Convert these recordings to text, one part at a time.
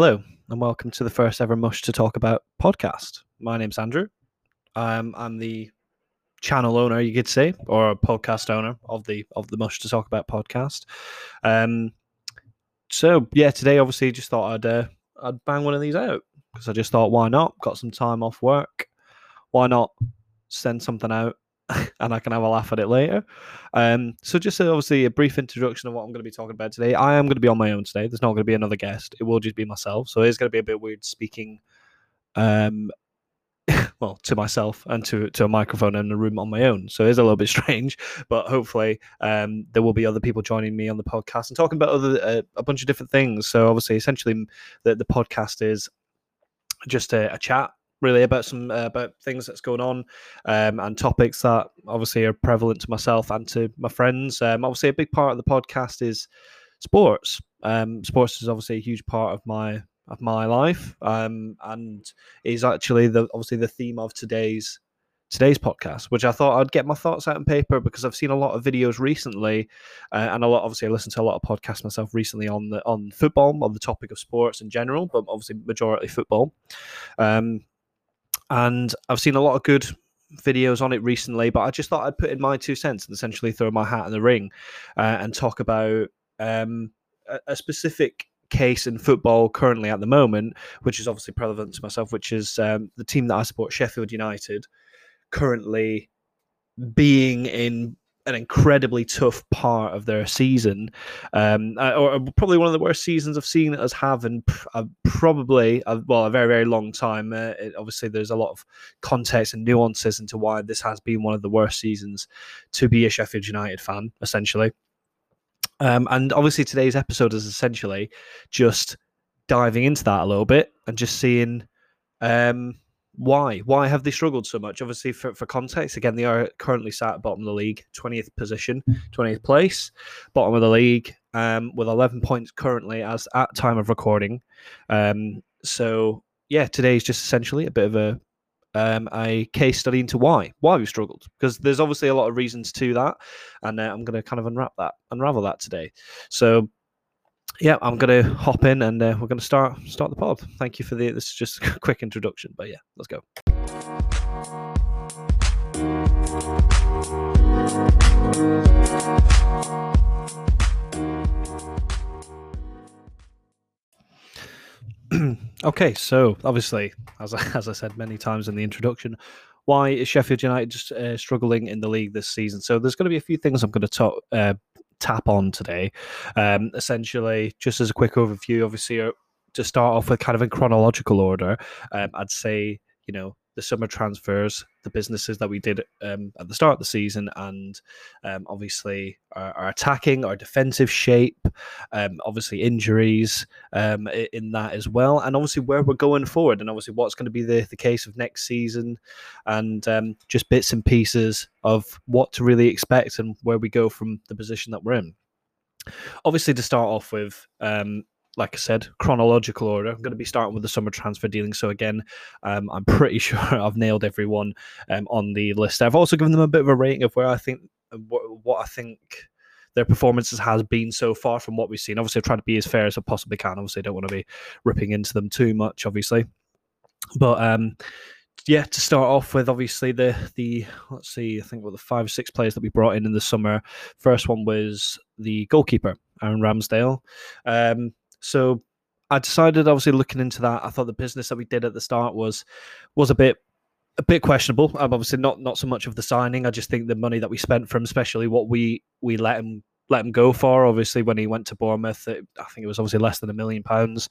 Hello, and welcome to the first ever Mush to Talk About podcast. My name's Andrew. Um, I'm the channel owner, you could say, or podcast owner of the of the Mush to Talk About podcast. Um, so yeah, today obviously just thought I'd uh, I'd bang one of these out because I just thought why not? Got some time off work, why not send something out and I can have a laugh at it later. Um, so just obviously a brief introduction of what I'm going to be talking about today. I am going to be on my own today. There's not going to be another guest. It will just be myself. So it's going to be a bit weird speaking, um, well, to myself and to to a microphone in a room on my own. So it's a little bit strange, but hopefully um, there will be other people joining me on the podcast and talking about other uh, a bunch of different things. So obviously, essentially, the the podcast is just a, a chat really about some uh, about things that's going on um, and topics that obviously are prevalent to myself and to my friends. Um, obviously, a big part of the podcast is sports. Um, sports is obviously a huge part of my of my life, um, and is actually the obviously the theme of today's today's podcast, which I thought I'd get my thoughts out on paper because I've seen a lot of videos recently, uh, and a lot. Obviously, I listened to a lot of podcasts myself recently on the on football, on the topic of sports in general, but obviously majority football. Um, and I've seen a lot of good videos on it recently, but I just thought I'd put in my two cents and essentially throw my hat in the ring uh, and talk about um, a, a, specific case in football currently at the moment, which is obviously relevant to myself, which is um, the team that I support, Sheffield United, currently being in an incredibly tough part of their season, um, uh, or probably one of the worst seasons I've seen us have in uh, probably a, well a very very long time. Uh, it, obviously, there's a lot of context and nuances into why this has been one of the worst seasons to be a Sheffield United fan, essentially. Um, and obviously, today's episode is essentially just diving into that a little bit and just seeing. Um, why? Why have they struggled so much? Obviously, for, for context, again, they are currently sat at bottom of the league, 20th position, 20th place, bottom of the league, um, with 11 points currently as at time of recording. Um, so, yeah, today is just essentially a bit of a um, a case study into why why we've struggled because there's obviously a lot of reasons to that, and uh, I'm going to kind of unwrap that, unravel that today. So, yeah, I'm going to hop in and uh, we're going to start start the pod. Thank you for the. This is just a quick introduction, but yeah, let's go. okay, so obviously, as I, as I said many times in the introduction, why is Sheffield United just uh, struggling in the league this season? So there's going to be a few things I'm going to talk, uh, tap on today. Um, essentially, just as a quick overview, obviously, uh, to start off with kind of in chronological order, um, I'd say, you know, the summer transfers, the businesses that we did um, at the start of the season, and um, obviously our, our, attacking, our defensive shape, um, obviously injuries um, in that as well, and obviously where we're going forward, and obviously what's going to be the, the case of next season, and um, just bits and pieces of what to really expect and where we go from the position that we're in. Obviously, to start off with, um, like I said, chronological order. I'm going to be starting with the summer transfer dealing. So again, um, I'm pretty sure I've nailed everyone um, on the list. I've also given them a bit of a rating of where I think what, what I think their performances has been so far from what we've seen. Obviously, I've tried to be as fair as I possibly can. Obviously, I don't want to be ripping into them too much, obviously. But um, yeah, to start off with, obviously the the let's see, I think what the five or six players that we brought in in the summer. First one was the goalkeeper, Aaron Ramsdale. Um, so I decided, obviously, looking into that, I thought the business that we did at the start was was a bit a bit questionable. I'm obviously not not so much of the signing. I just think the money that we spent from, especially what we we let him let him go for. Obviously, when he went to Bournemouth, it, I think it was obviously less than a million pounds.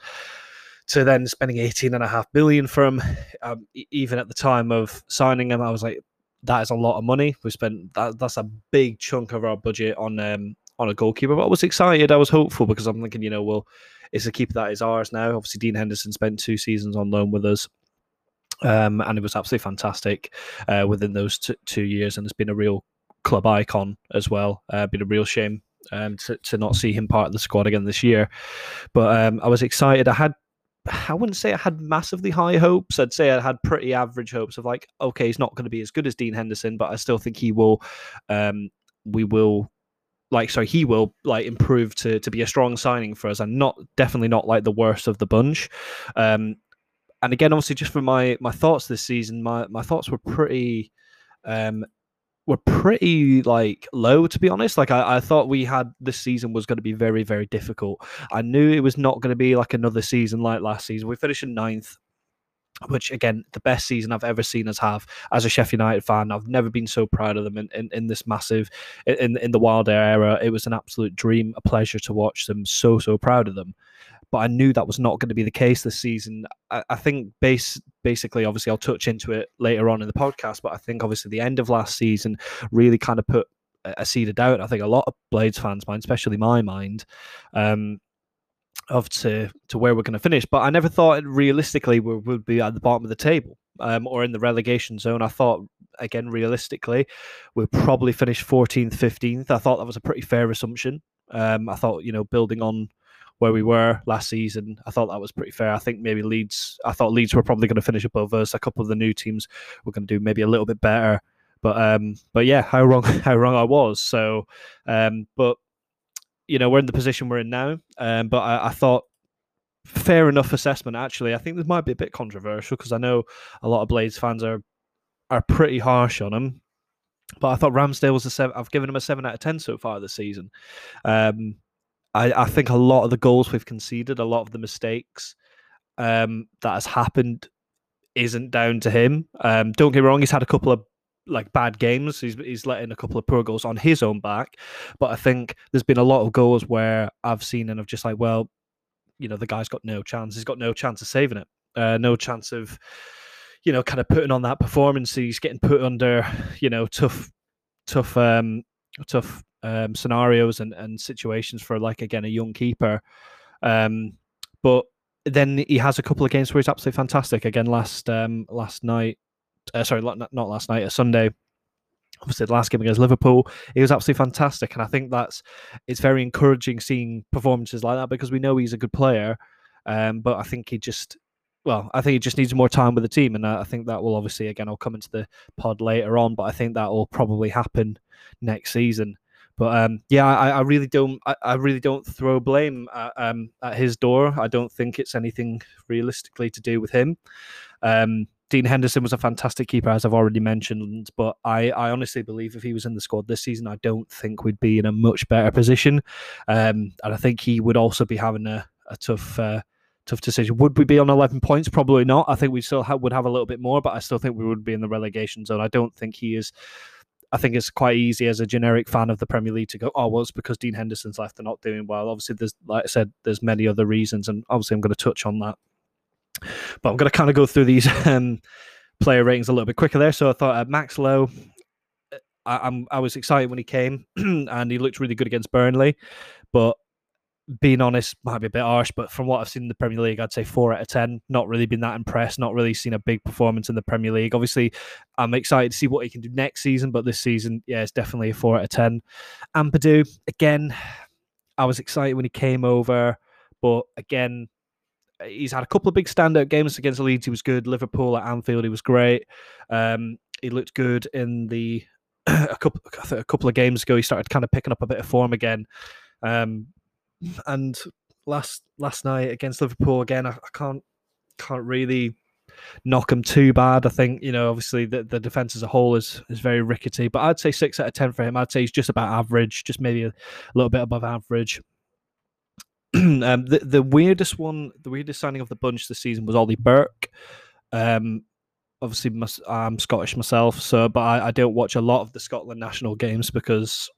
To then spending 18 and a half billion for him, um, even at the time of signing him, I was like, that is a lot of money. We spent that. That's a big chunk of our budget on um, on a goalkeeper. But I was excited. I was hopeful because I'm thinking, you know, well, it's a keeper that is ours now. Obviously, Dean Henderson spent two seasons on loan with us. Um, and it was absolutely fantastic uh, within those t- two years, and it's been a real club icon as well. Uh, been a real shame um, to, to not see him part of the squad again this year. But um, I was excited. I had I wouldn't say I had massively high hopes. I'd say I had pretty average hopes of like, okay, he's not going to be as good as Dean Henderson, but I still think he will. Um, we will like so he will like improve to to be a strong signing for us and not definitely not like the worst of the bunch. Um and again obviously just for my my thoughts this season my my thoughts were pretty um were pretty like low to be honest. Like I, I thought we had this season was going to be very very difficult. I knew it was not going to be like another season like last season. We finished in ninth which again the best season i've ever seen us have as a sheffield united fan i've never been so proud of them in, in, in this massive in, in the Wilder era it was an absolute dream a pleasure to watch them so so proud of them but I knew that was not going to be the case this season. I, I, think base basically, obviously, I'll touch into it later on in the podcast, but I think obviously the end of last season really kind of put a seed of doubt. I think a lot of Blades fans' mind, especially my mind, um, of to to where we're going to finish. But I never thought realistically we would be at the bottom of the table um, or in the relegation zone. I thought again realistically we'll probably finish 14th, 15th. I thought that was a pretty fair assumption. Um, I thought you know building on where we were last season, I thought that was pretty fair. I think maybe Leeds. I thought Leeds were probably going to finish above us. A couple of the new teams were going to do maybe a little bit better. But um, but yeah, how wrong how wrong I was. So, um, but you know, we're in the position we're in now. Um, but I, I thought fair enough assessment. Actually, I think this might be a bit controversial because I know a lot of Blades fans are are pretty harsh on him. But I thought Ramsdale was a seven. I've given him a seven out of ten so far this season. Um, I, I think a lot of the goals we've conceded, a lot of the mistakes um, that has happened, isn't down to him. Um, don't get me wrong; he's had a couple of like bad games. He's he's letting a couple of poor goals on his own back. But I think there's been a lot of goals where I've seen and I've just like, well, you know, the guy's got no chance. He's got no chance of saving it. Uh, no chance of, you know, kind of putting on that performance. He's getting put under, you know, tough, tough, um, tough um, scenarios and, and situations for like again a young keeper. Um, but then he has a couple of games where he's absolutely fantastic. Again, last um, last night, uh, sorry, not not last night, a Sunday. Obviously, the last game against Liverpool, he was absolutely fantastic, and I think that's it's very encouraging seeing performances like that because we know he's a good player. Um, but I think he just well, I think he just needs more time with the team, and I think that will obviously again I'll come into the pod later on, but I think that will probably happen next season. But um, yeah, I, I, really don't. I, I, really don't throw blame at, um, at, his door. I don't think it's anything realistically to do with him. Um, Dean Henderson was a fantastic keeper, as I've already mentioned. But I, I honestly believe if he was in the squad this season, I don't think we'd be in a much better position. Um, and I think he would also be having a, a tough. Uh, tough decision. Would we be on 11 points? Probably not. I think we still would have a little bit more, but I still think we would be in the relegation zone. I don't think he is I think it's quite easy as a generic fan of the Premier League to go, oh, well, it's because Dean Henderson's left and not doing well. Obviously, there's, like I said, there's many other reasons, and obviously, I'm going to touch on that. But I'm going to kind of go through these um, player ratings a little bit quicker there. So I thought uh, Max Lowe, I, am I was excited when he came, and he looked really good against Burnley, but being honest, might be a bit harsh, but from what I've seen in the Premier League, I'd say four out of ten. Not really been that impressed. Not really seen a big performance in the Premier League. Obviously, I'm excited to see what he can do next season, but this season, yeah, it's definitely a four out of ten. Ampadu, again, I was excited when he came over, but again, he's had a couple of big standout games against Leeds. He was good. Liverpool at Anfield, he was great. Um, he looked good in the a couple a couple of games ago. He started kind of picking up a bit of form again. Um, and last last night against Liverpool again, I, I can't can't really knock him too bad. I think you know, obviously the, the defense as a whole is is very rickety, but I'd say six out of ten for him. I'd say he's just about average, just maybe a little bit above average. um, the the weirdest one, the weirdest signing of the bunch this season was Ollie Burke. Um, obviously, I'm Scottish myself, so but I, I don't watch a lot of the Scotland national games because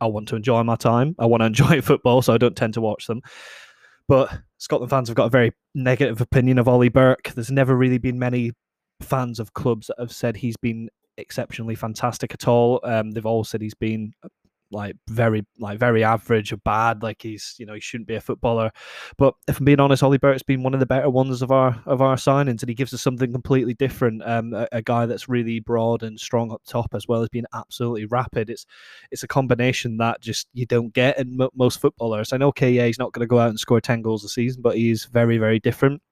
I want to enjoy my time. I want to enjoy football, so I don't tend to watch them. But Scotland fans have got a very negative opinion of Ollie Burke. There's never really been many fans of clubs that have said he's been exceptionally fantastic at all. Um, they've all said he's been like very like very average or bad. Like he's you know he shouldn't be a footballer. But if I'm being honest, Ollie Burke's been one of the better ones of our of our signings, and he gives us something completely different. Um, a, a guy that's really broad and strong up top as well as being absolutely rapid. It's it's a combination that just you don't get in m- most footballers. I know, yeah, he's not going to go out and score ten goals a season, but he's very very different.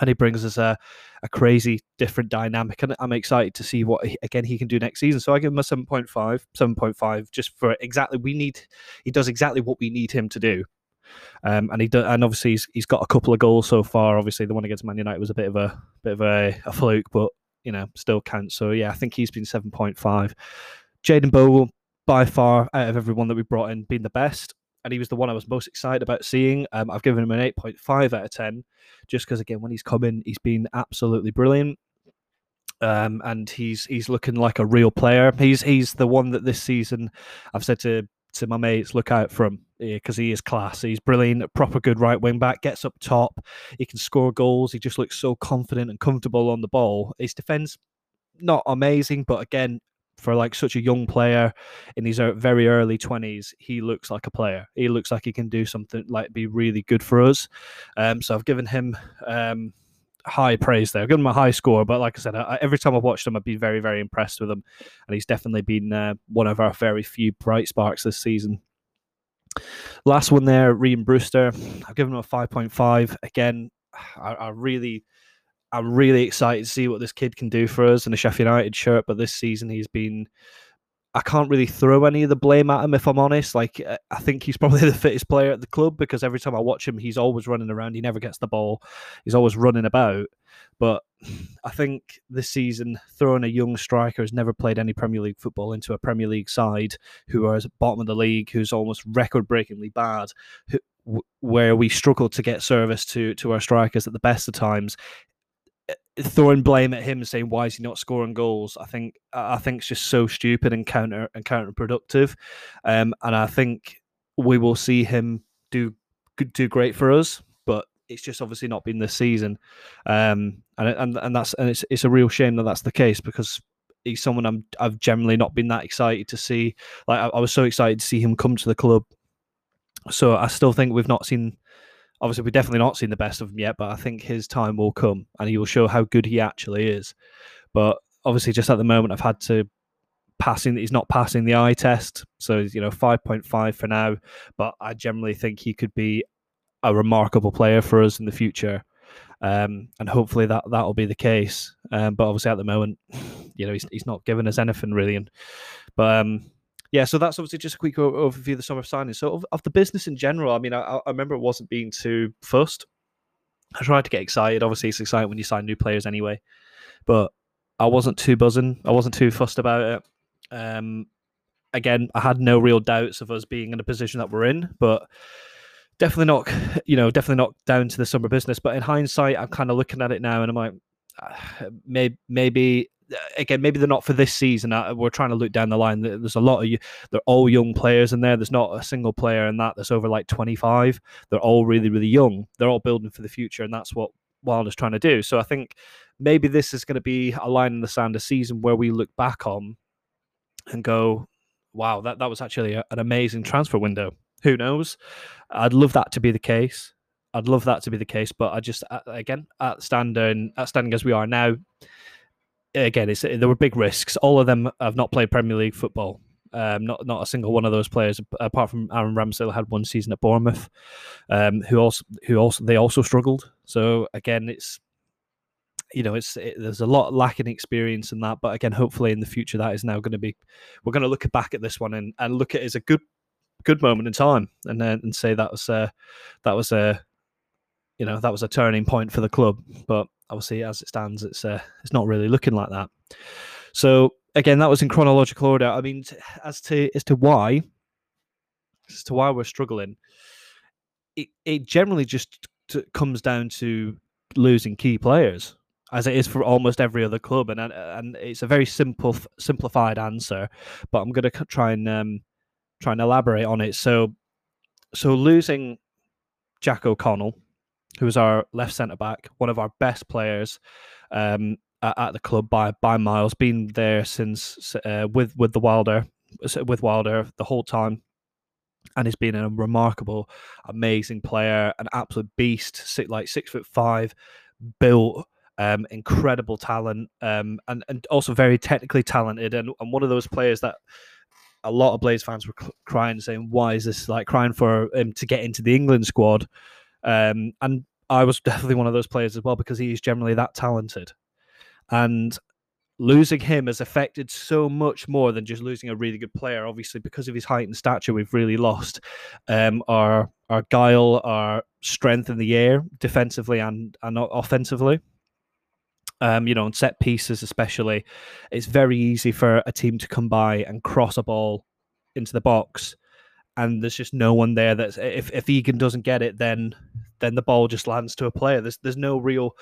And he brings us a, a crazy different dynamic and i'm excited to see what he, again he can do next season. So i give him a 7.5 7.5 just for exactly we need he does exactly what we need him to do. Um, and he do, and obviously he's, he's got a couple of goals so far. Obviously the one against man united was a bit of a bit of a, a fluke but you know still counts so yeah i think he's been 7.5 Jayden Bogle by far out of everyone that we brought in been the best and he was the one I was most excited about seeing. Um, I've given him an 8.5 out of 10, just because again, when he's come in, he's been absolutely brilliant. Um, and he's he's looking like a real player. He's he's the one that this season I've said to to my mates, look out from because he is class. He's brilliant, proper good right wing back, gets up top, he can score goals. He just looks so confident and comfortable on the ball. His defense not amazing, but again, for like such a young player in his very early 20s he looks like a player. He looks like he can do something like be really good for us. Um, so i've given him um, high praise there. I've given him a high score but like i said I, every time i've watched him i've been very very impressed with him. And he's definitely been uh, one of our very few bright sparks this season. Last one there Rhian Brewster. I've given him a 5.5 again I, I really I'm really excited to see what this kid can do for us in a Sheffield United shirt. But this season, he's been. I can't really throw any of the blame at him if I'm honest. Like uh, I think he's probably the fittest player at the club because every time I watch him, he's always running around. He never gets the ball. He's always running about. But I think this season, throwing a young striker who's never played any Premier League football into a Premier League side who are bottom of the league, who's almost record-breakingly bad, who, where we struggle to get service to to our strikers at the best of times throwing blame at him and saying why is he not scoring goals, I think I think it's just so stupid and counter and counterproductive. Um, and I think we will see him do do great for us, but it's just obviously not been this season. Um, and and and that's and it's it's a real shame that that's the case because he's someone I'm I've generally not been that excited to see. Like I, I was so excited to see him come to the club. So I still think we've not seen obviously we've definitely not seen the best of him yet, but I think his time will come and he will show how good he actually is. But obviously, just at the moment, I've had to passing. He's not passing the eye test, so he's, you know five point five for now. But I generally think he could be a remarkable player for us in the future. Um, and hopefully that that'll be the case. Um, but obviously at the moment, you know, he's, he's not giving us anything really. And but um, yeah, so that's obviously just a quick overview of the summer signings. So of, of the business in general, I mean, I, I remember it wasn't being too fussed. I tried to get excited. Obviously, it's exciting when you sign new players anyway, but I wasn't too buzzing. I wasn't too fussed about it. Um, again, I had no real doubts of us being in a position that we're in, but definitely not, you know, definitely not down to the summer business. But in hindsight, I'm kind of looking at it now, and I'm like, maybe, maybe again, maybe they're not for this season. Uh, we're trying to look down the line. There's a lot of you. They're all young players in there. There's not a single player in that that's over like 25. They're all really, really young. They're all building for the future, and that's what Wilder's trying to do. So I think maybe this is going to be a line in the sand, a season where we look back on and go, "Wow, that that was actually a, an amazing transfer window." Who knows? I'd love that to be the case. I'd love that to be the case, but I just again at standing at standing as we are now, again, it's there were big risks. All of them have not played Premier League football. Um, not not a single one of those players, apart from Aaron Ramsdale, had one season at Bournemouth, um, who also who also they also struggled. So again, it's you know it's it, there's a lot lacking experience in that. But again, hopefully in the future that is now going to be we're going to look back at this one and, and look at it as a good good moment in time and then and say that was uh, that was a you know that was a turning point for the club. But obviously, as it stands, it's uh, it's not really looking like that. So again, that was in chronological order. I mean, as to as to why, as to why we're struggling, it it generally just t- comes down to losing key players, as it is for almost every other club, and and it's a very simple simplified answer, but I'm going to try and um, try and elaborate on it. So, so losing Jack O'Connell who was our left centre back, one of our best players um, at, at, the club by by miles. Been there since uh, with with the Wilder with Wilder the whole time, and he's been a remarkable, amazing player, an absolute beast. Six, like six foot five, built. Um, incredible talent, um, and and also very technically talented, and, and one of those players that a lot of Blades fans were crying, saying, "Why is this like crying for him to get into the England squad?" Um, and I was definitely one of those players as well because he's generally that talented. And losing him has affected so much more than just losing a really good player. Obviously, because of his height and stature, we've really lost um, our our guile, our strength in the air, defensively and and offensively. Um, you know, on set pieces especially, it's very easy for a team to come by and cross a ball into the box, and there's just no one there. That's if if Egan doesn't get it, then then the ball just lands to a player. There's there's no real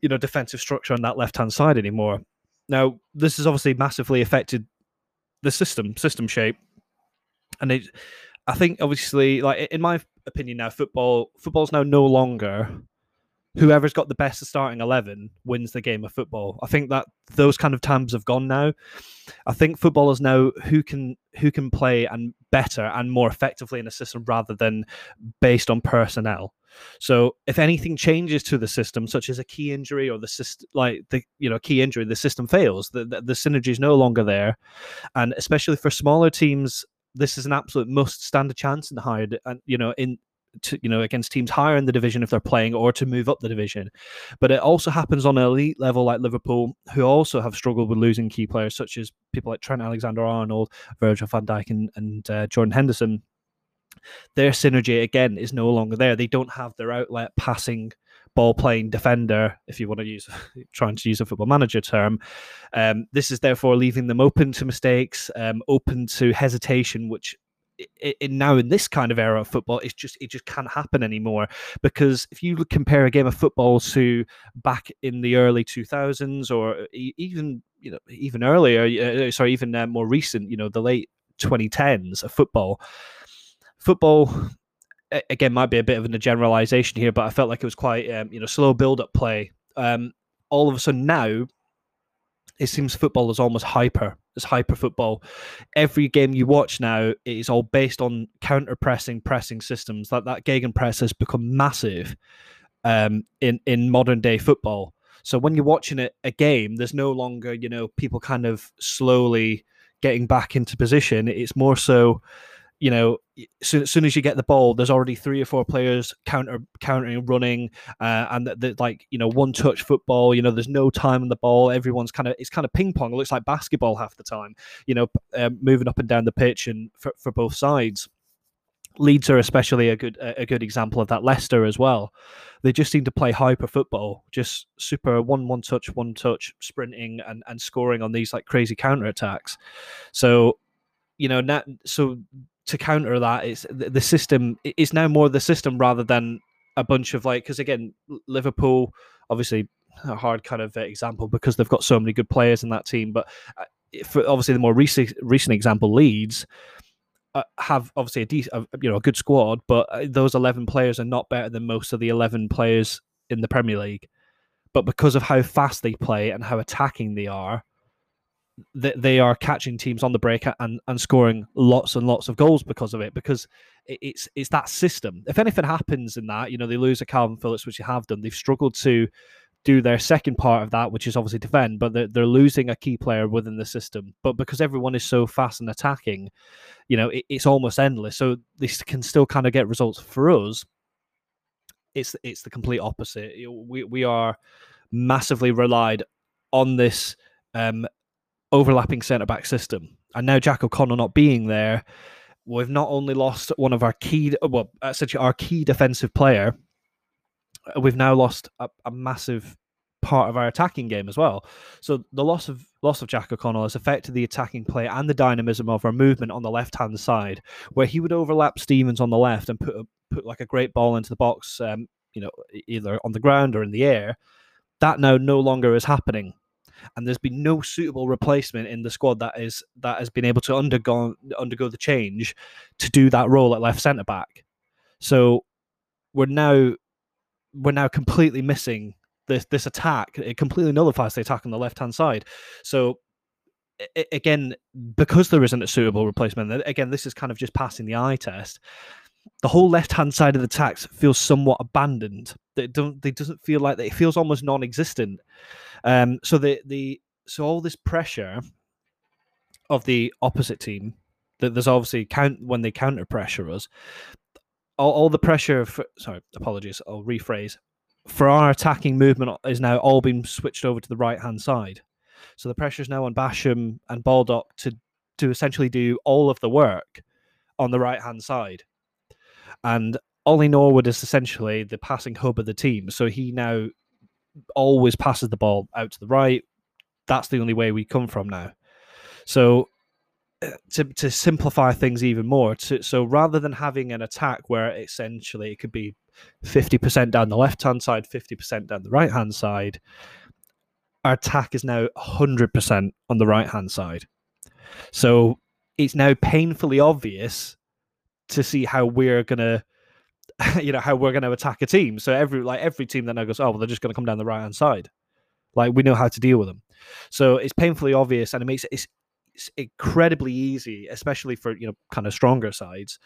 you know defensive structure on that left hand side anymore. Now this has obviously massively affected the system system shape, and it. I think obviously, like in my opinion, now football football's now no longer whoever's got the best starting 11 wins the game of football. I think that those kind of times have gone now. I think footballers know who can who can play and better and more effectively in a system rather than based on personnel. So if anything changes to the system such as a key injury or the system like the you know key injury the system fails the, the, the synergy is no longer there. And especially for smaller teams this is an absolute must stand a chance in the higher and you know in to you know against teams higher in the division if they're playing or to move up the division. But it also happens on an elite level like liverpool who also have struggled with losing key players such as people like trent alexander arnold virgil van dijk and, and uh, jordan henderson. Their synergy again is no longer there. They don't have their outlet passing ball playing defender, if you want to use trying to use a football manager term. Um, this is therefore leaving them open to mistakes, um, open to hesitation, which in now in this kind of era of football, it's just it just can't happen anymore. Because if you compare a game of football to back in the early two thousands, or even you know even earlier, uh, uh, sorry, even uh, more recent, you know, the late twenty tens of football, football again might be a bit of a generalization here, but I felt like it was quite um, you know slow build up play. Um, all of a sudden now it seems football is almost hyper. It's hyper football. Every game you watch now is all based on counter pressing, pressing systems. That that press has become massive um, in in modern day football. So when you're watching a game, there's no longer you know people kind of slowly getting back into position. It's more so you know, as soon as you get the ball, there's already three or four players counter countering, running, uh, and the, like you know, one touch football. You know, there's no time on the ball. Everyone's kind of it's kind of ping pong. It looks like basketball half the time. You know, um, moving up and down the pitch and for, for both sides. Leeds are especially a good a good example of that. Leicester as well. They just seem to play hyper football, just super one one touch, one touch, sprinting and and scoring on these like crazy counter attacks. So you know, so to counter that, it's the, the system is now more the system rather than a bunch of like because again, Liverpool obviously a hard kind of example because they've got so many good players in that team, but uh, for obviously the more recent recent example, Leeds. Uh, have obviously a decent, you know, a good squad, but uh, those eleven players are not better than most of the eleven players in the Premier League. But because of how fast they play and how attacking they are, they are catching teams on the break and, and scoring lots and lots of goals because of it because it's it's that system. If anything happens in that you know they lose a Kalvin Phillips which you have done they've struggled to do their second part of that which is obviously defend but they're, they're losing a key player within the system. But because everyone is so fast and attacking you know it, it's almost endless. So they can still kind of get results for us. It's it's the complete opposite. We, we are massively relied on this um, overlapping centre back system. And now Jack O'Connell not being there, we've not only lost one of our key, well, essentially our key defensive player, we've now lost a, a, massive part of our attacking game as well. So the loss of loss of Jack O'Connell has affected the attacking play and the dynamism of our movement on the left hand side, where he would overlap Stevens on the left and put a, put like a great ball into the box, um, you know, either on the ground or in the air. That now no longer is happening and there's been no suitable replacement in the squad that is that has been able to undergo undergo the change to do that role at left centre back. So we're now we're now completely missing this this attack. It completely nullifies the attack on the left hand side. So again, because there isn't a suitable replacement, again, this is kind of just passing the eye test. The whole left hand side of the tax feels somewhat abandoned. It don't. It doesn't feel like that. It feels almost non existent. Um, so the the so all this pressure of the opposite team that there's obviously count when they counter pressure us. all, all the pressure for sorry, apologies, I'll rephrase. For our attacking movement is now all been switched over to the right hand side. So the pressure is now on Basham and Baldock to to essentially do all of the work on the right hand side. And Ollie Norwood is essentially the passing hub of the team. So he now always passes the ball out to the right. That's the only way we come from now. So uh, to to simplify things even more, to, so rather than having an attack where essentially it could be fifty percent down the left hand side, fifty percent down the right hand side, our attack is now hundred percent on the right hand side. So it's now painfully obvious to see how we're gonna you know how we're going to attack a team. So every like every team that now goes, oh well, they're just going to come down the right hand side. Like we know how to deal with them. So it's painfully obvious, and it makes it it's, incredibly easy, especially for you know kind of stronger sides,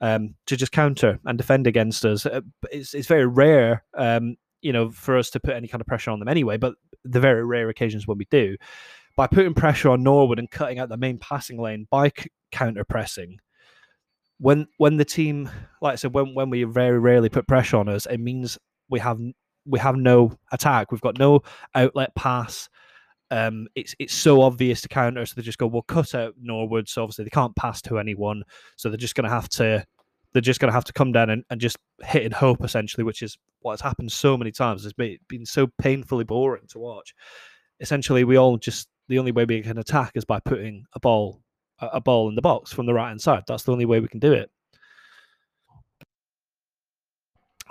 um, to just counter and defend against us. Uh, it's it's very rare, um, you know, for us to put any kind of pressure on them anyway. But the very rare occasions when we do, by putting pressure on Norwood and cutting out the main passing lane by c- counter pressing when when the team, like I said, when when we very rarely put pressure on us, it means we have we have no attack. We've got no outlet pass. Um, it's it's so obvious to counter, so they just go, "We'll cut out Norwood." So obviously they can't pass to anyone, so they're just going to have to they're just going to have to come down and, and just hit and hope essentially, which is what has happened so many times. It's been, been so painfully boring to watch. Essentially, we all just the only way we can attack is by putting a ball a ball in the box from the right hand side. That's the only way we can do it.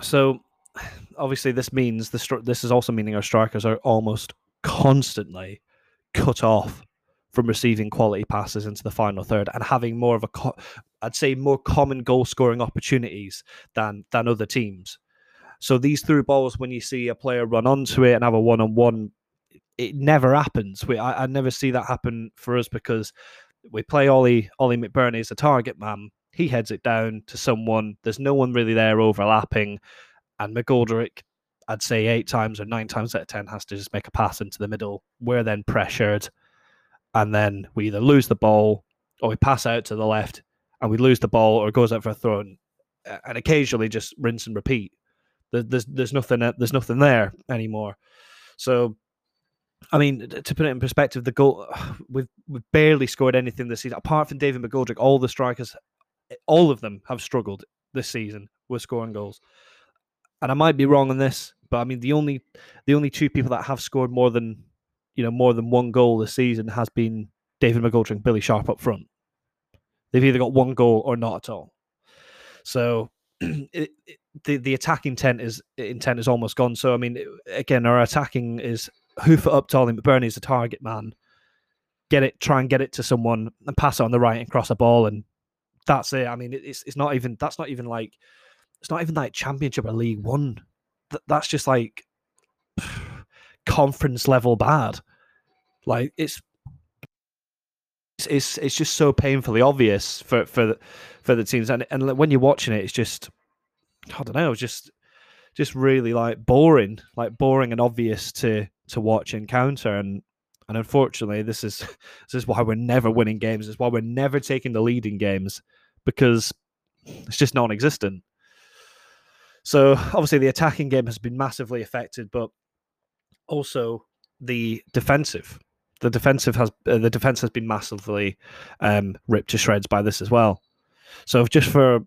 So, obviously, this means the this is also meaning our strikers are almost constantly cut off from receiving quality passes into the final third and having more of a, co- I'd say, more common goal scoring opportunities than than other teams. So these through balls, when you see a player run onto it and have a one on one, it never happens. We I, I never see that happen for us because we play Ollie Ollie McBurnie as a target man. He heads it down to someone. There's no one really there overlapping, and McGoldrick, I'd say eight times or nine times out of ten, has to just make a pass into the middle. We're then pressured, and then we either lose the ball or we pass out to the left, and we lose the ball or it goes out for a throw, and, uh, and occasionally just rinse and repeat. There's there's nothing uh, there's nothing there anymore. So I mean, to put it in perspective, the goal we've we've barely scored anything this season apart from David McGoldrick. All the strikers, eh, all of them have struggled this season with scoring goals. And I might be wrong on this, but I mean the only the only two people that have scored more than you know more than one goal this season has been David McGoldrick and Billy Sharp up front. They've either got one goal or not at all. So it, it, the the attacking intent is intent is almost gone. So I mean, eh, again, our attacking is hoof it up to Ollie McBurnie as a target man, get it, try and get it to someone and pass it on the right and cross a ball, and that's it. I mean, it's it's not even that's not even like it's not even like Championship or League One. that's just like conference level bad. Like it's it's it's just so painfully obvious for for the, for the teams, and and when you're watching it, it's just I don't know, just just really like boring, like boring and obvious to to watch and counter. And and unfortunately, this is this is why we're never winning games. It's why we're never taking the lead in games because it's just non-existent. So obviously, the attacking game has been massively affected, but also the defensive. The defensive has uh, the defense has been massively um, ripped to shreds by this as well. So just for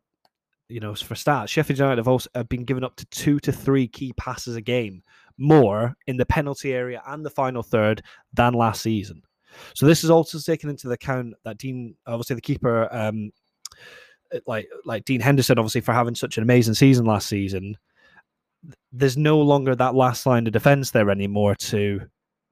you know for stats, Sheffield United have also have been given up to two to three key passes a game more in the penalty area and the final third than last season. So this is also taken into account that Dean, obviously the keeper, um, like like Dean Henderson, obviously for having such an amazing season last season. There's no longer that last line of defense there anymore to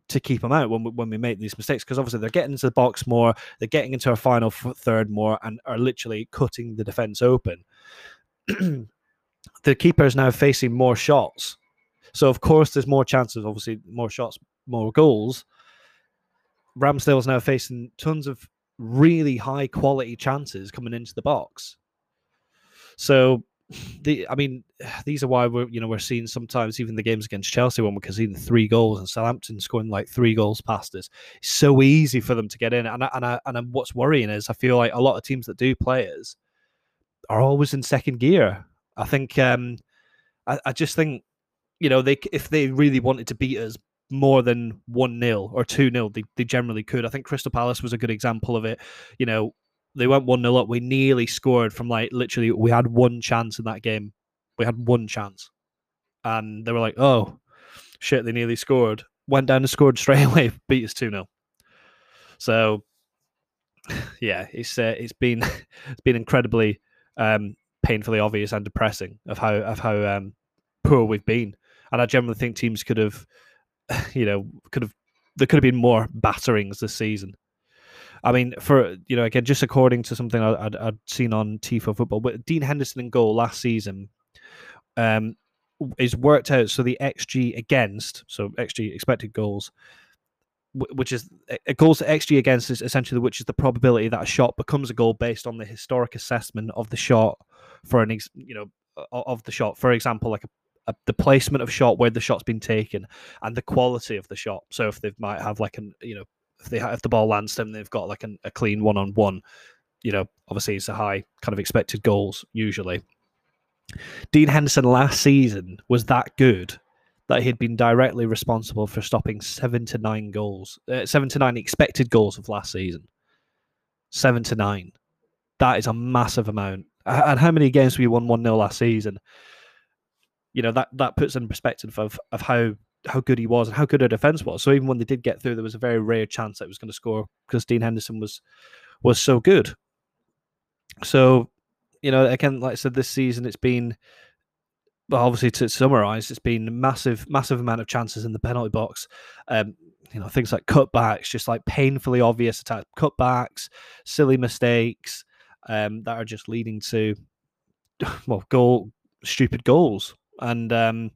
to keep them out when we, when we make these mistakes because obviously they're getting into the box more, they're getting into our final third more, and are literally cutting the defense open. the keeper is now facing more shots so of course, there's more chances. Obviously, more shots, more goals. Ramsdale's now facing tons of really high quality chances coming into the box. So, the I mean, these are why we're you know we're seeing sometimes even the games against Chelsea when we're conceding three goals and Southampton scoring like three goals past us. It's so easy for them to get in, and I, and I, and what's worrying is I feel like a lot of teams that do players are always in second gear I think um, I, I just think you know they if they really wanted to beat us more than one 0 or two 0 they, they generally could. I think Crystal Palace was a good example of it. You know, they went one 0 up. We nearly scored from like literally we had one chance in that game. We had one chance, and they were like, "Oh, shit!" They nearly scored. Went down and scored straight away. Beat us two 0 So, yeah, it's uh, it's been it's been incredibly um, painfully obvious and depressing of how of how um, poor we've been. And I generally think teams could have, you know, could have there could have been more batterings this season. I mean, for you know, again, just according to something I, would I'd seen on Tifo Football, but Dean Henderson in goal last season, um, is worked out. So the xG against, so xG expected goals, which is a goals to xG against is essentially which is the probability that a shot becomes a goal based on the historic assessment of the shot for an, you know, of the shot. For example, like a the placement of shot where the shot's been taken and the quality of the shot. So if they might have like an you know if they have, if the ball lands them, they've got like an, a clean one on one. You know, obviously it's a high kind of expected goals usually. Dean Henderson last season was that good that he'd been directly responsible for stopping seven to nine goals, uh, seven to nine expected goals of last season. Seven to nine. That is a massive amount. And how many games we won 1 0 last season? You know that that puts in perspective of of how how good he was and how good our defense was. So even when they did get through, there was a very rare chance that it was going to score because Dean Henderson was was so good. So, you know, again, like I said, this season it's been well, obviously to summarize, it's been massive, massive amount of chances in the penalty box. Um, you know, things like cutbacks, just like painfully obvious attack cutbacks, silly mistakes um, that are just leading to well, goal stupid goals and um,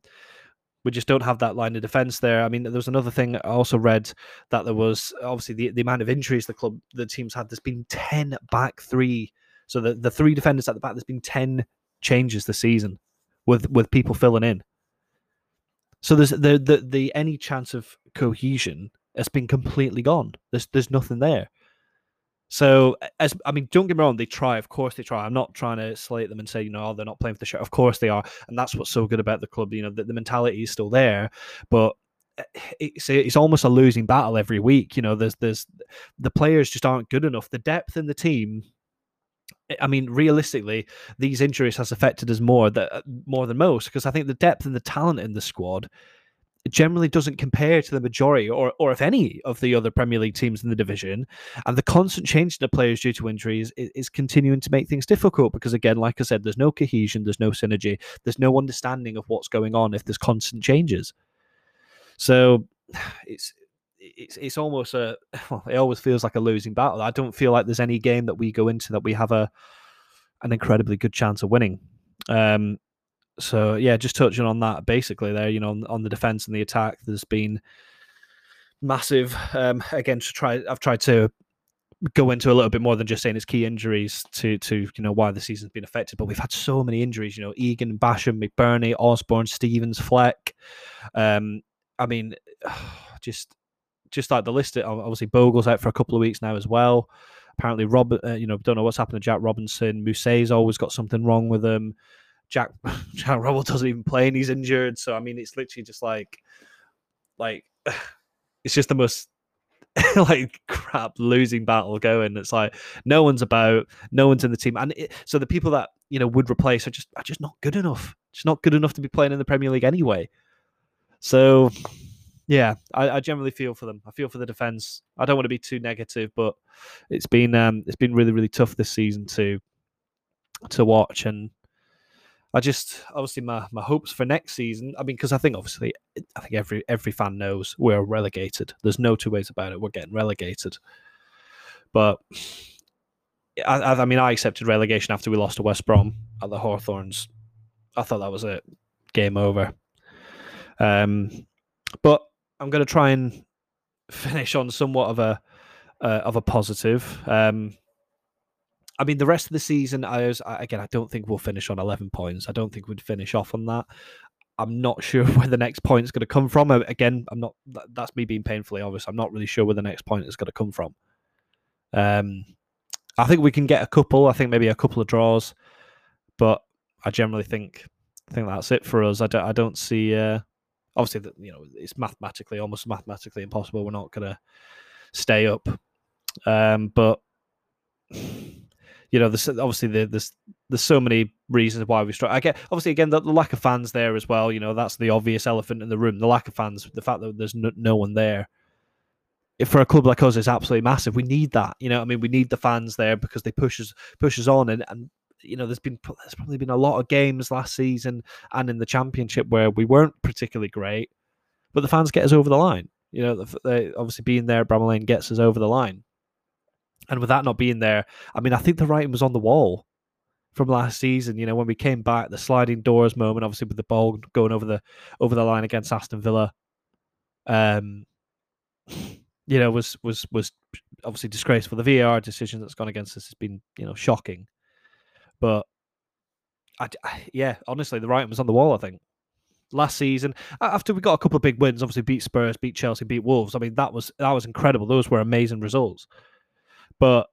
we just don't have that line of defense there. I mean, there was another thing I also read that there was obviously the, the amount of injuries the club the teams had. There's been ten back three, so the the three defenders at the back. There's been ten changes this season with with people filling in. So there's the the the any chance of cohesion has been completely gone. There's there's nothing there. So, as I mean, don't get me wrong, they try. Of course, they try. I'm not trying to slate them and say, you know, oh, they're not playing for the show. Of course, they are, and that's what's so good about the club. You know, the, the mentality is still there, but eh, it's it's almost a losing battle every week. You know, there's there's the players just aren't good enough. The depth in the team. Eh, I mean, realistically, these injuries has affected us more that more than most because I think the depth and the talent in the squad generally doesn't compare to the majority or, or if any of the other Premier League teams in the division. And the constant change in the players due to injuries is, is, continuing to make things difficult because, again, like I said, there's no cohesion, there's no synergy, there's no understanding of what's going on if there's constant changes. So it's it's it's almost a well, it always feels like a losing battle. I don't feel like there's any game that we go into that we have a an incredibly good chance of winning. Um, so yeah, just touching on that basically there, you know, on, on the defense and the attack, there's been massive. Um, again, to try, I've tried to go into a little bit more than just saying it's key injuries to to you know why the season's been affected. But we've had so many injuries, you know, Egan, Basham, McBurnie, Osborne, Stevens, Fleck. Um, I mean, just just like the list. It obviously, Bogle's out for a couple of weeks now as well. Apparently, Rob, uh, you know, don't know what's happened to Jack Robinson. Mousset's always got something wrong with him. Jack Jack Rodwell doesn't even play and he's injured. So I mean, it's literally just like, like, it's just the most like crap losing battle going. It's like no one's about, no one's in the team, and it, so the people that you know would replace are just are just not good enough. Just not good enough to be playing in the Premier League anyway. So yeah, I, I generally feel for them. I feel for the defense. I don't want to be too negative, but it's been um, it's been really really tough this season to to watch and I just obviously my my hopes for next season. I mean, because I think obviously I think every every fan knows we're relegated. There's no two ways about it. We're getting relegated. But I, I mean, I accepted relegation after we lost to West Brom at the Hawthorns. I thought that was it, game over. Um, but I'm going to try and finish on somewhat of a uh, of a positive. Um, I mean, the rest of the season, I was again, I don't think we'll finish on 11 points. I don't think we'd finish off on that. I'm not sure where the next point is going to come from. Again, I'm not. That's me being painfully obvious. I'm not really sure where the next point is going to come from. Um, I think we can get a couple. I think maybe a couple of draws, but I generally think I think that's it for us. I don't I don't see. Uh, obviously, that you know it's mathematically almost mathematically impossible. We're not gonna stay up, um, but you know, obviously there's there's so many reasons why we struggle. I get obviously again the, the, lack of fans there as well. You know, that's the obvious elephant in the room. The lack of fans, the fact that there's no, no one there. If for a club like us is absolutely massive. We need that. You know, I mean, we need the fans there because they push us push us on. And and you know, there's been there's probably been a lot of games last season and in the championship where we weren't particularly great, but the fans get us over the line. You know, they, obviously being there, Bramall Lane gets us over the line. And with that not being there, I mean, I think the writing was on the wall from last season. You know, when we came back, the sliding doors moment, obviously with the ball going over the over the line against Aston Villa, um, you know, was was was obviously disgraceful. The VAR decision that's gone against us has been, you know, shocking. But I, I, yeah, honestly, the writing was on the wall. I think last season after we got a couple of big wins, obviously beat Spurs, beat Chelsea, beat Wolves. I mean, that was that was incredible. Those were amazing results. But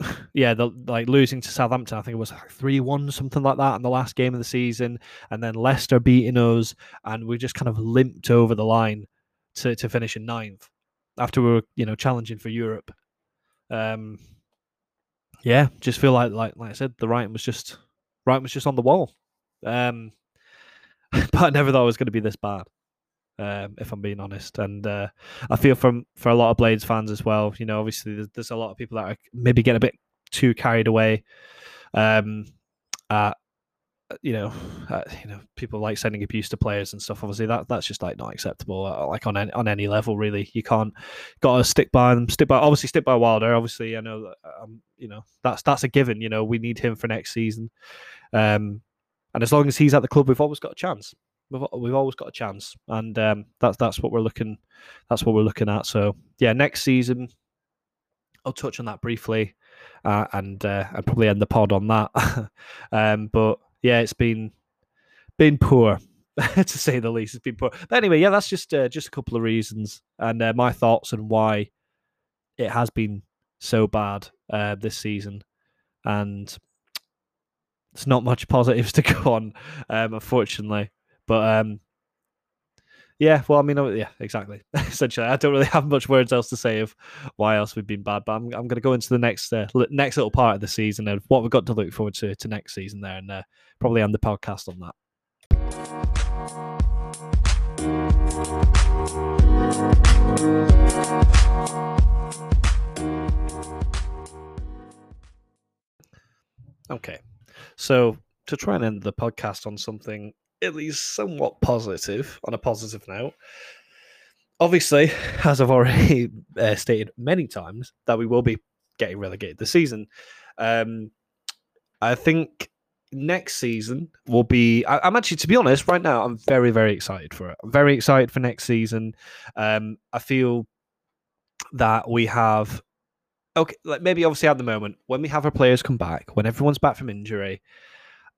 yeah, the, like losing to Southampton, I think it was three one, something like that, in the last game of the season, and then Leicester beating us, and we just kind of limped over the line to to finish in ninth after we were you know challenging for Europe. Um, yeah, just feel like like like I said, the writing was just writing was just on the wall. Um, but I never thought it was going to be this bad um, if I'm being honest. And uh, I feel from for a lot of Blades fans as well. You know, obviously there's, there's a lot of people that are maybe get a bit too carried away. Um, you know, you know, people like sending abuse to players and stuff. Obviously, that that's just like not acceptable. Uh, like on any, on any level, really. You can't got to stick by them. Stick by obviously stick by Wilder. Obviously, I know um, you know that's that's a given. You know, we need him for next season. Um, and as long as he's at the club, we've always got a chance we've we've always got a chance, and um, that's that's what we're looking that's what we're looking at. So yeah, next season, I'll touch on that briefly, uh, and uh, and probably end the pod on that. um, but yeah, it's been been poor. to say the least, it's been poor. But anyway, yeah, that's just uh, just a couple of reasons and uh, my thoughts on why it has been so bad uh, this season, and it's not much positives to go on, um, unfortunately. But um, yeah, well, I mean, uh, yeah, exactly. Essentially, I don't really have much words else to say of why else we've been bad. But I'm, I'm going to go into the next uh, next little part of the season and what we've got to look forward to to next season there, and uh, probably end the podcast on that. Okay, so to try and end the podcast on something at least somewhat positive on a positive note. Obviously, as I've already uh, stated many times, that we will be getting relegated this season. Um, I think next season will be. I, am actually, to be honest, right now, I'm very, very excited for it. I'm very excited for next season. Um, I feel that we have okay, like maybe obviously at the moment when we have our players come back, when everyone's back from injury,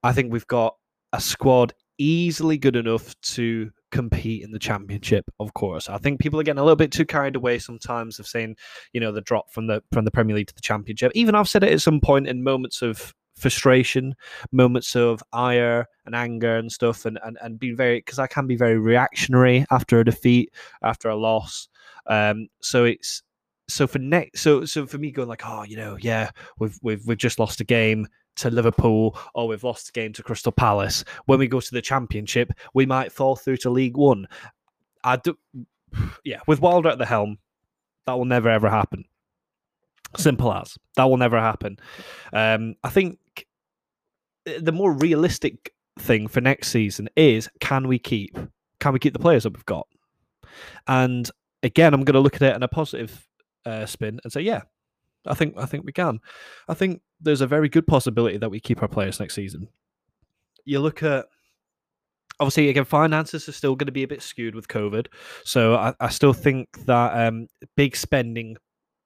I think we've got a squad easily good enough to compete in the championship of course. I think people are getting a little bit too carried away sometimes of saying you know the drop from the from the premier league to the championship. Even i've said it at some point in moments of frustration moments of ire and anger and stuff and and, and being very because i can be very reactionary after a defeat after a loss. Um so it's so for next so so for me going like oh you know yeah we've we've we've just lost a game to Liverpool or we've lost a game to Crystal Palace. When we go to the Championship, we might fall through to League One. I do, yeah, with Wilder at the helm, that will never ever happen. Simple as that will never happen. Um, I think the more realistic thing for next season is can we keep can we keep the players that we've got? And again, I'm going to look at it in a positive uh, spin and say, yeah, I think I think we can. I think there's a very good possibility that we keep our players next season. You look at obviously again finances are still going to be a bit skewed with COVID, so I, I still think that um, big spending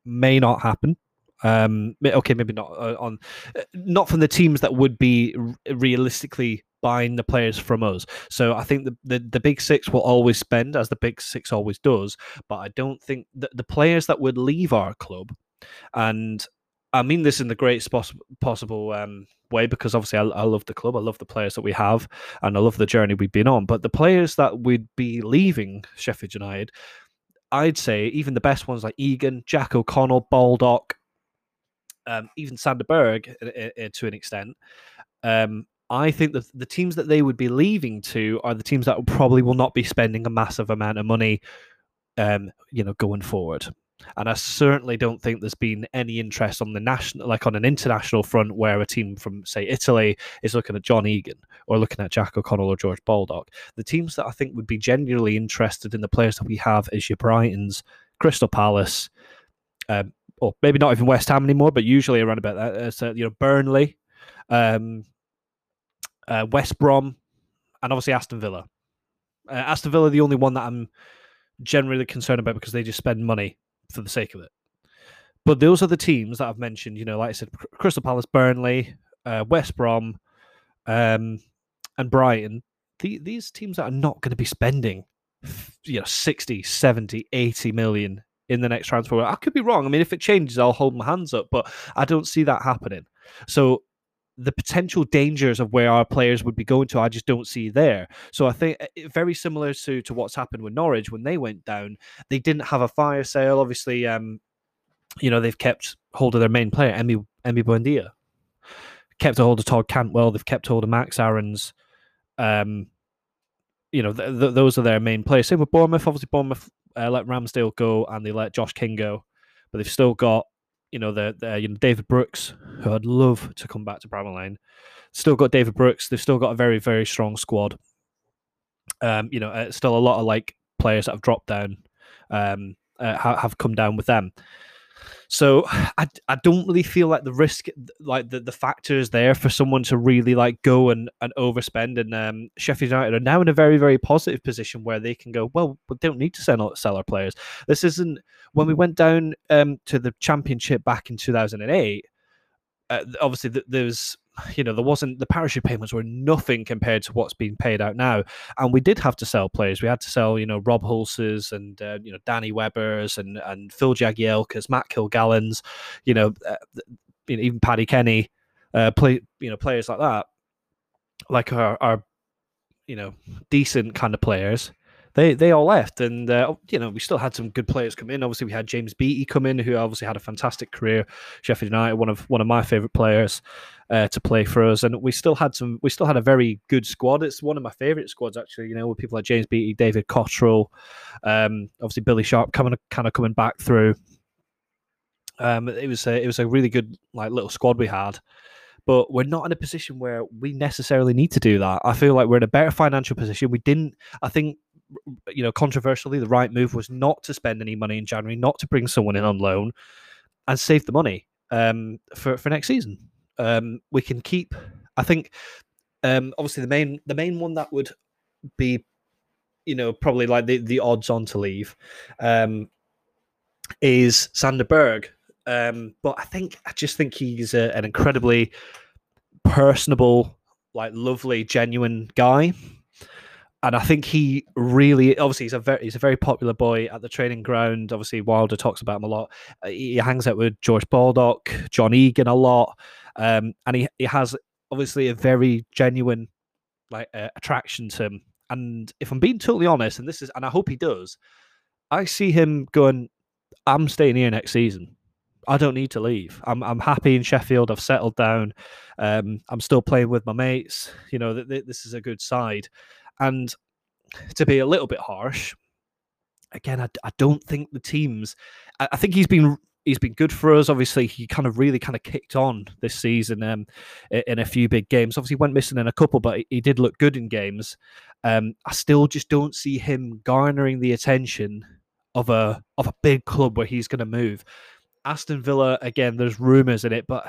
may not happen. Um, okay, maybe not uh, on uh, not from the teams that would be realistically buying the players from us. So I think the, the, the big six will always spend as the big six always does, but I don't think that the players that would leave our club and I mean this in the greatest possible possible um, way because obviously I, I, love the club, I love the players that we have, and I love the journey we've been on. But the players that would be leaving Sheffield United, I'd say even the best ones like Egan, Jack O'Connell, Baldock, um, even Sander Berge uh, uh, to an extent. Um, I think that the teams that they would be leaving to are the teams that probably will not be spending a massive amount of money, um, you know, going forward. And I certainly don't think there's been any interest on the national, like on an international front, where a team from, say, Italy is looking at John Egan or looking at Jack O'Connell or George Baldock. The teams that I think would be genuinely interested in the players that we have is your Brightons, Crystal Palace, um, or maybe not even West Ham anymore, but usually around about that. Uh, so, you know, Burnley, um, uh, West Brom, and obviously Aston Villa. Uh, Aston Villa, the only one that I'm generally concerned about because they just spend money for the sake of it. But those are the teams that I've mentioned. You know, like I said, Crystal Palace, Burnley, uh, West Brom, um, and Brighton. The, these teams that are not going to be spending, you know, 60, 70, 80 million in the next transfer. I could be wrong. I mean, if it changes, I'll hold my hands up, but I don't see that happening. So the potential dangers of where our players would be going to, I just don't see there. So I think eh, very similar to to what's happened with Norwich when they went down, they didn't have a fire sale. Obviously, um, you know they've kept hold of their main player, Emi Emi Buendia, kept a hold of Todd Cantwell. They've kept hold of Max Aarons. Um, you know, th- th- those are their main players. Same with Bournemouth. Obviously, Bournemouth uh, let Ramsdale go and they let Josh King go, but they've still got you know, the, the you know David Brooks, who I'd love to come back to Bramall Lane. Still got David Brooks. They've still got a very very strong squad. Um, you know, uh, still a lot of like players that have dropped down, um, uh, have come down with them. So I, I don't really feel like the risk, like the, the factor is there for someone to really like go and, and overspend. And um, Sheffield United are now in a very, very positive position where they can go, well, we don't need to sell, sell our players. This isn't when we went down um, to the championship back in 2008. Uh, obviously, th- there's you know, there wasn't the parachute payments were nothing compared to what's being paid out now. And we did have to sell players. We had to sell, you know, Rob Hulses and uh, you know Danny Webbers and and Phil Jagielkas, Matt Kilgallens, you know, uh, even Paddy Kenny, uh, play you know players like that, like our, our you know decent kind of players they they all left, and uh, you know we still had some good players come in. Obviously, we had James Beattie come in, who obviously had a fantastic career, Sheffield United, one of one of my favourite players uh, to play for us, and we still had some. We still had a very good squad. It's one of my favourite squads actually. You know, with people like James Beattie, David Cotterill, um, obviously Billy Sharp coming kind of coming back through. Um, it was a, it was a really good like little squad we had but we're not in a position where we necessarily need to do that. I feel like we're in a better financial position. We didn't. I think you know, controversially, the right move was not to spend any money in January, not to bring someone in on loan, and save the money um, for for next season. Um, we can keep. I think, um, obviously, the main the main one that would be, you know, probably like the the odds on to leave, um, is Sander Berge. Um, but I think I just think he's a, an incredibly personable, like lovely, genuine guy and I think he really, obviously, he's a very he's a very popular boy at the training ground. Obviously, Wilder talks about him a lot. Uh, he hangs out with George Baldock, John Egan a lot, um, and he he has obviously a very genuine like uh, attraction to him. And if I'm being totally honest, and this is, and I hope he does, I see him going. I'm staying here next season. I don't need to leave. I'm I'm happy in Sheffield. I've settled down. Um, I'm still playing with my mates. You know, th- th- this is a good side. And to be a little bit harsh, again, I, I don't think the teams. I, I, think he's been he's been good for us. Obviously, he kind of really kind of kicked on this season um, in a few big games. Obviously, went missing in a couple, but he did look good in games. Um, I still just don't see him garnering the attention of a of a big club where he's going to move. Aston Villa again. There's rumours in it, but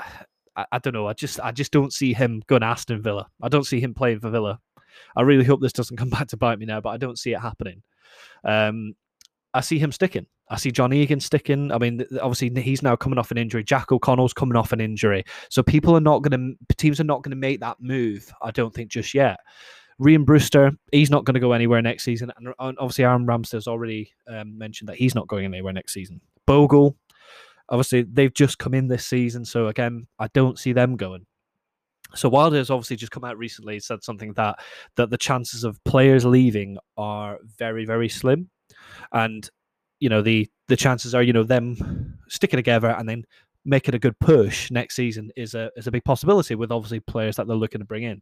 I, I, don't know. I just I just don't see him going Aston Villa. I don't see him playing for Villa. I really hope this doesn't come back to bite me now, but I don't see it happening. Um, I see him sticking. I see John Egan sticking. I mean, obviously he's now coming off an injury. Jack O'Connell's coming off an injury, so people are not going to teams are not going to make that move. I don't think just yet. Rhian Brewster, he's not going to go anywhere next season, and obviously Aaron Ramsdale's already um, mentioned that he's not going anywhere next season. Bogle, Obviously, they've just come in this season, so again, I don't see them going. So Wilder has obviously just come out recently said something that that the chances of players leaving are very very slim, and you know the the chances are you know them sticking together and then making a good push next season is a is a big possibility with obviously players that they're looking to bring in.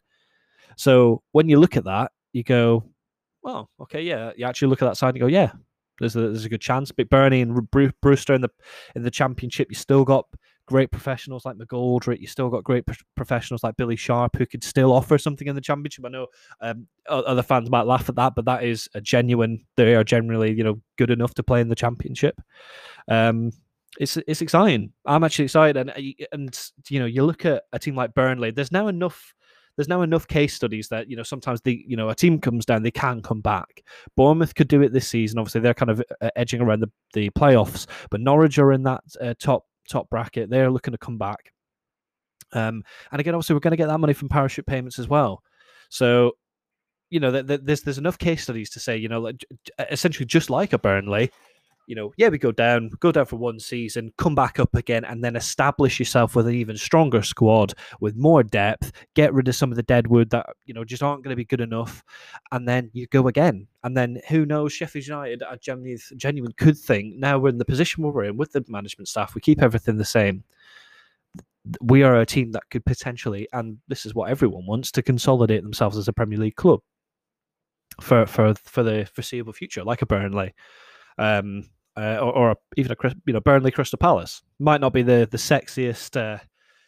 So when you look at that, you go, well, okay, yeah. You actually look at that side and go, yeah, there's a, there's a good chance. But Bernie and Brewster in the in the championship, you still got great professionals like McGoldrick. You still got great pro- professionals like Billy Sharp who could still offer something in the championship. I know um, other fans might laugh at that, but that is a genuine. They are generally, you know, good enough to play in the championship. Um, it's it's exciting. I'm actually excited, and and you know, you look at a team like Burnley. There's now enough there's now enough case studies that you know sometimes the you know a team comes down they can come back bournemouth could do it this season obviously they're kind of uh, edging around the, the playoffs but norwich are in that uh, top top bracket. They're looking to come back. Um, and again, obviously, we're going to get that money from parachute payments as well. So, you know, th- th- there's there's enough case studies to say, you know, like, essentially just like a Burnley, you know, yeah, we go down, go down for one season, come back up again, and then establish yourself with an even stronger squad with more depth, get rid of some of the deadwood that, you know, just aren't going to be good enough, and then you go again. And then who knows, Sheffield United, I genuinely, genuinely could think now we're in the position we're in with the management staff, we keep everything the same. We are a team that could potentially, and this is what everyone wants, to consolidate themselves as a Premier League club for for for the foreseeable future, like a Burnley. Um, uh, or, or, even a you know Burnley Crystal Palace might not be the the sexiest uh,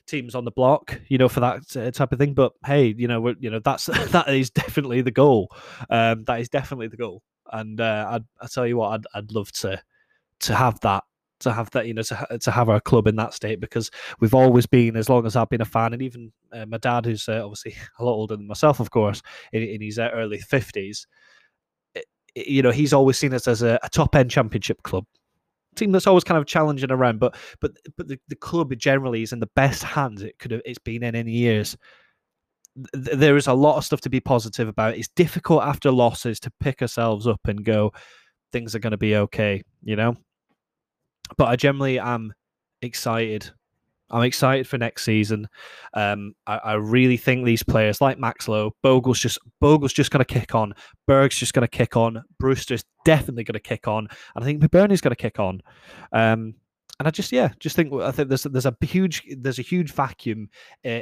teams on the block, you know, for that uh, type of thing. But hey, you know, you know that's that is definitely the goal. Um, that is definitely the goal. And uh, I'd, I tell you what, I'd I'd love to to have that to have that you know to, to have our club in that state because we've always been as long as I've been a fan and even uh, my dad who's uh, obviously a lot older than myself of course in, in his uh, early 50s you know, he's always seen us as a, a top end championship club team that's always kind of challenging around, but but but the, the club generally is in the best hands it could have it's been in any years. There is a lot of stuff to be positive about. It's difficult after losses to pick ourselves up and go, things are going to be okay, you know. But I generally am excited I'm excited for next season. Um, I, I, really think these players like Max Lowe, Bogle's just Bogle's just going to kick on. Berge's just going to kick on. Brewster's definitely going to kick on, and I think McBurnie's going to kick on. Um, and I just yeah, just think I think there's there's a huge there's a huge vacuum uh,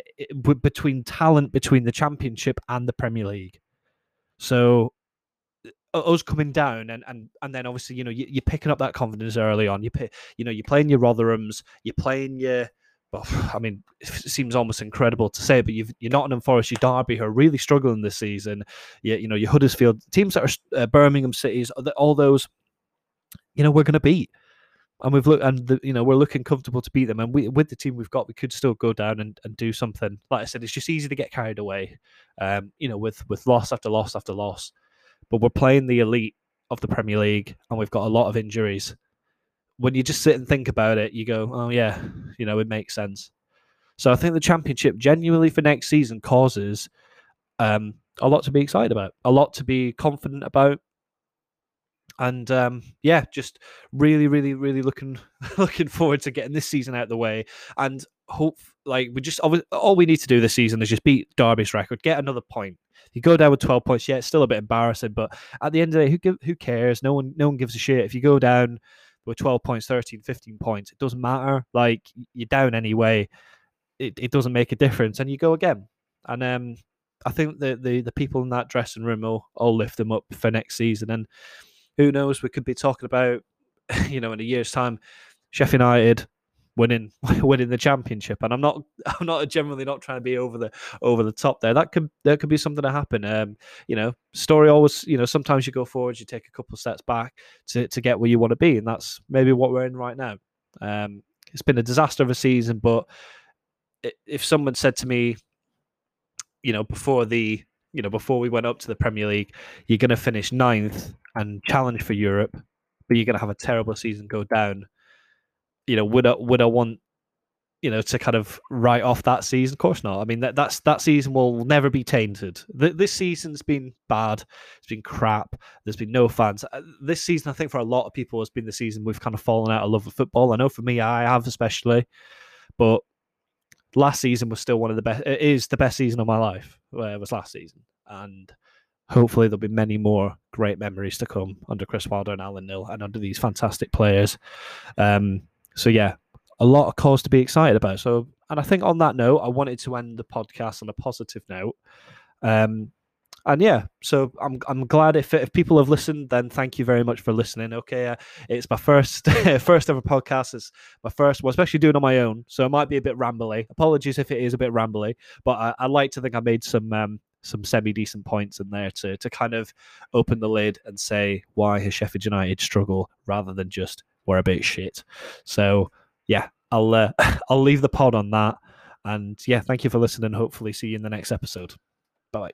between talent between the Championship and the Premier League. So us coming down and and and then obviously you know you, are picking up that confidence early on. You pick, you know you're playing your Rotherhams, you're playing your well, I mean, it seems almost incredible to say, but you've, you're Nottingham Forest, your Derby, who are really struggling this season. You, you know, your Huddersfield teams that are uh, Birmingham cities, all those, you know, we're going to beat, and we've looked, and the, you know, we're looking comfortable to beat them. And we, with the team we've got, we could still go down and, and do something. Like I said, it's just easy to get carried away, um, you know, with with loss after loss after loss. But we're playing the elite of the Premier League, and we've got a lot of injuries when you just sit and think about it, you go, oh yeah, you know, it makes sense. So I think the championship genuinely for next season causes um, a lot to be excited about, a lot to be confident about, and um, yeah, just really, really, really looking looking forward to getting this season out of the way, and hope like we just all we need to do this season is just beat Derby's record, get another point. You go down with twelve points, yeah, it's still a bit embarrassing, but at the end of the day, who who cares? No one, no one gives a shit if you go down with 12 points, 13, 15 points. It doesn't matter. Like you're down anyway. It, it doesn't make a difference. And you go again. And um, I think the, the, the people in that dressing room will, will lift them up for next season. And who knows, we could be talking about, you know, in a year's time, Sheffield United winning winning the championship. And I'm not I'm not generally not trying to be over the over the top there. That could that could be something to happen. Um, you know, story always, you know, sometimes you go forward, you take a couple steps back to, to get where you want to be. And that's maybe what we're in right now. Um, it's been a disaster of a season, but if someone said to me, you know, before the you know, before we went up to the Premier League, you're going to finish ninth and challenge for Europe, but you're going to have a terrible season go down you know, would I would I want you know, to kind of write off that season. Of course not. I mean, that that's that season will never be tainted. Th- this season's been bad. It's been crap. There's been no fans. Uh, this season, I think, for a lot of people, has been the season we've kind of fallen out of love with football. I know for me, I have especially, but last season was still one of the best. It is the best season of my life. It was last season, and hopefully there'll be many more great memories to come under Chris Wilder and Alan Knill and under these fantastic players. Um, so yeah, a lot of cause to be excited about. So, and I think on that note, I wanted to end the podcast on a positive note. Um, and yeah, so I'm I'm glad if if people have listened, then thank you very much for listening. Okay, uh, it's my first first ever podcast. It's my first, well, especially doing on my own, so it might be a bit rambly. Apologies if it is a bit rambly, but I, I like to think I made some um, some semi decent points in there to to kind of open the lid and say why has Sheffield United struggle rather than just we're a bit shit. So yeah, I'll uh, I'll leave the pod on that. And yeah, thank you for listening. Hopefully, see you in the next episode. Bye.